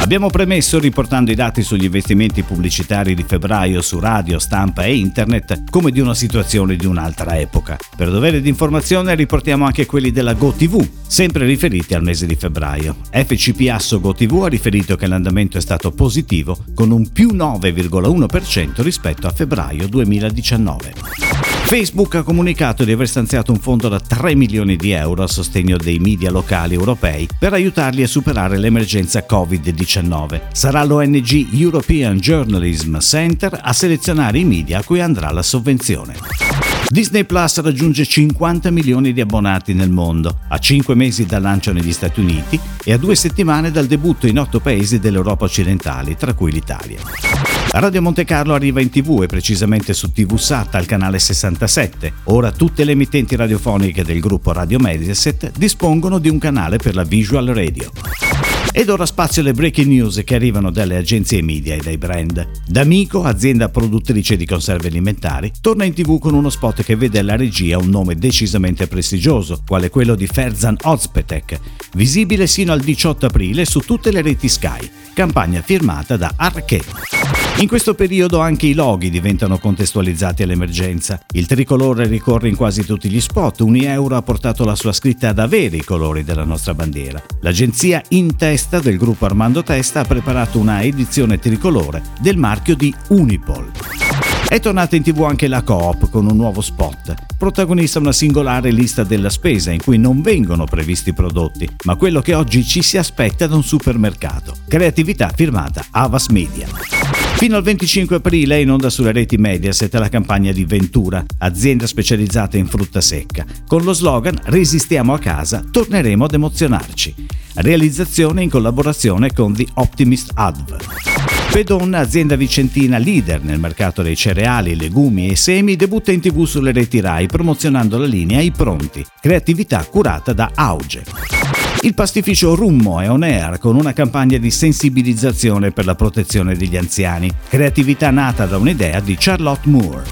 Abbiamo premesso, riportando i dati sugli investimenti pubblicitari di febbraio su radio, stampa e internet, come di una situazione di un'altra epoca. Per dovere di informazione riportiamo anche quelli della GoTV, sempre riferiti al mese di febbraio. FCP Asso GoTV ha riferito che l'andamento è stato positivo, con un più 9,1% rispetto a febbraio 2019. Facebook ha comunicato di aver stanziato un fondo da 3 milioni di euro a sostegno dei media locali europei per aiutarli a superare l'emergenza Covid-19. Sarà l'ONG European Journalism Center a selezionare i media a cui andrà la sovvenzione. Disney Plus raggiunge 50 milioni di abbonati nel mondo, a 5 mesi dal lancio negli Stati Uniti e a due settimane dal debutto in 8 paesi dell'Europa occidentale, tra cui l'Italia. Radio Monte Carlo arriva in tv e precisamente su TV SAT al canale 67. Ora tutte le emittenti radiofoniche del gruppo Radio Mediaset dispongono di un canale per la visual radio. Ed ora spazio alle breaking news che arrivano dalle agenzie media e dai brand. D'Amico, azienda produttrice di conserve alimentari, torna in tv con uno spot che vede alla regia un nome decisamente prestigioso, quale quello di Ferzan Ozpetek, visibile sino al 18 aprile su tutte le reti Sky, campagna firmata da Arche. In questo periodo anche i loghi diventano contestualizzati all'emergenza. Il tricolore ricorre in quasi tutti gli spot, Unieuro ha portato la sua scritta ad avere i colori della nostra bandiera. L'agenzia In Testa del gruppo Armando Testa ha preparato una edizione tricolore del marchio di Unipol. È tornata in tv anche la Coop con un nuovo spot. Protagonista una singolare lista della spesa in cui non vengono previsti prodotti, ma quello che oggi ci si aspetta da un supermercato. Creatività firmata Avas Media. Fino al 25 aprile è in onda sulle reti Mediaset la campagna di Ventura, azienda specializzata in frutta secca, con lo slogan Resistiamo a casa, torneremo ad emozionarci. Realizzazione in collaborazione con The Optimist Adv. Pedon, azienda vicentina leader nel mercato dei cereali, legumi e semi, debutta in tv sulle reti RAI promozionando la linea I Pronti, creatività curata da Auge. Il pastificio Rummo è on air con una campagna di sensibilizzazione per la protezione degli anziani, creatività nata da un'idea di Charlotte Moore.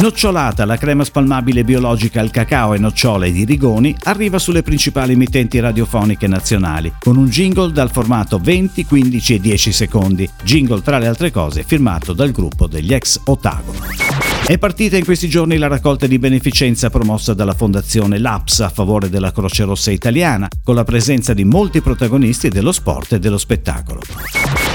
Nocciolata, la crema spalmabile biologica al cacao e nocciole di Rigoni arriva sulle principali emittenti radiofoniche nazionali, con un jingle dal formato 20, 15 e 10 secondi, jingle tra le altre cose firmato dal gruppo degli ex Otago. È partita in questi giorni la raccolta di beneficenza promossa dalla Fondazione LAPS a favore della Croce Rossa italiana, con la presenza di molti protagonisti dello sport e dello spettacolo.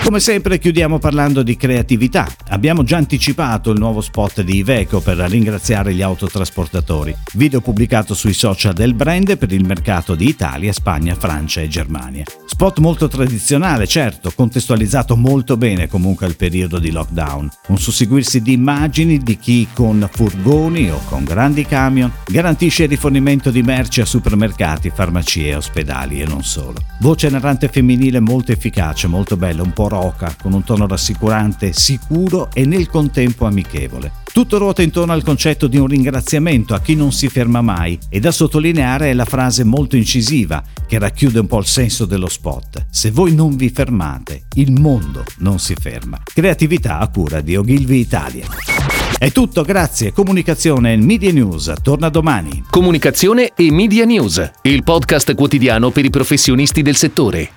Come sempre chiudiamo parlando di creatività. Abbiamo già anticipato il nuovo spot di Iveco per ringraziare gli autotrasportatori. Video pubblicato sui social del brand per il mercato di Italia, Spagna, Francia e Germania. Spot molto tradizionale, certo, contestualizzato molto bene comunque al periodo di lockdown. Un susseguirsi di immagini di chi con furgoni o con grandi camion garantisce il rifornimento di merci a supermercati, farmacie, ospedali e non solo. Voce narrante femminile molto efficace, molto bella, un po' roca, con un tono rassicurante, sicuro e nel contempo amichevole. Tutto ruota intorno al concetto di un ringraziamento a chi non si ferma mai e da sottolineare è la frase molto incisiva che racchiude un po' il senso dello spot. Se voi non vi fermate, il mondo non si ferma. Creatività a cura di Ogilvy Italia. È tutto, grazie. Comunicazione e Media News torna domani. Comunicazione e Media News, il podcast quotidiano per i professionisti del settore.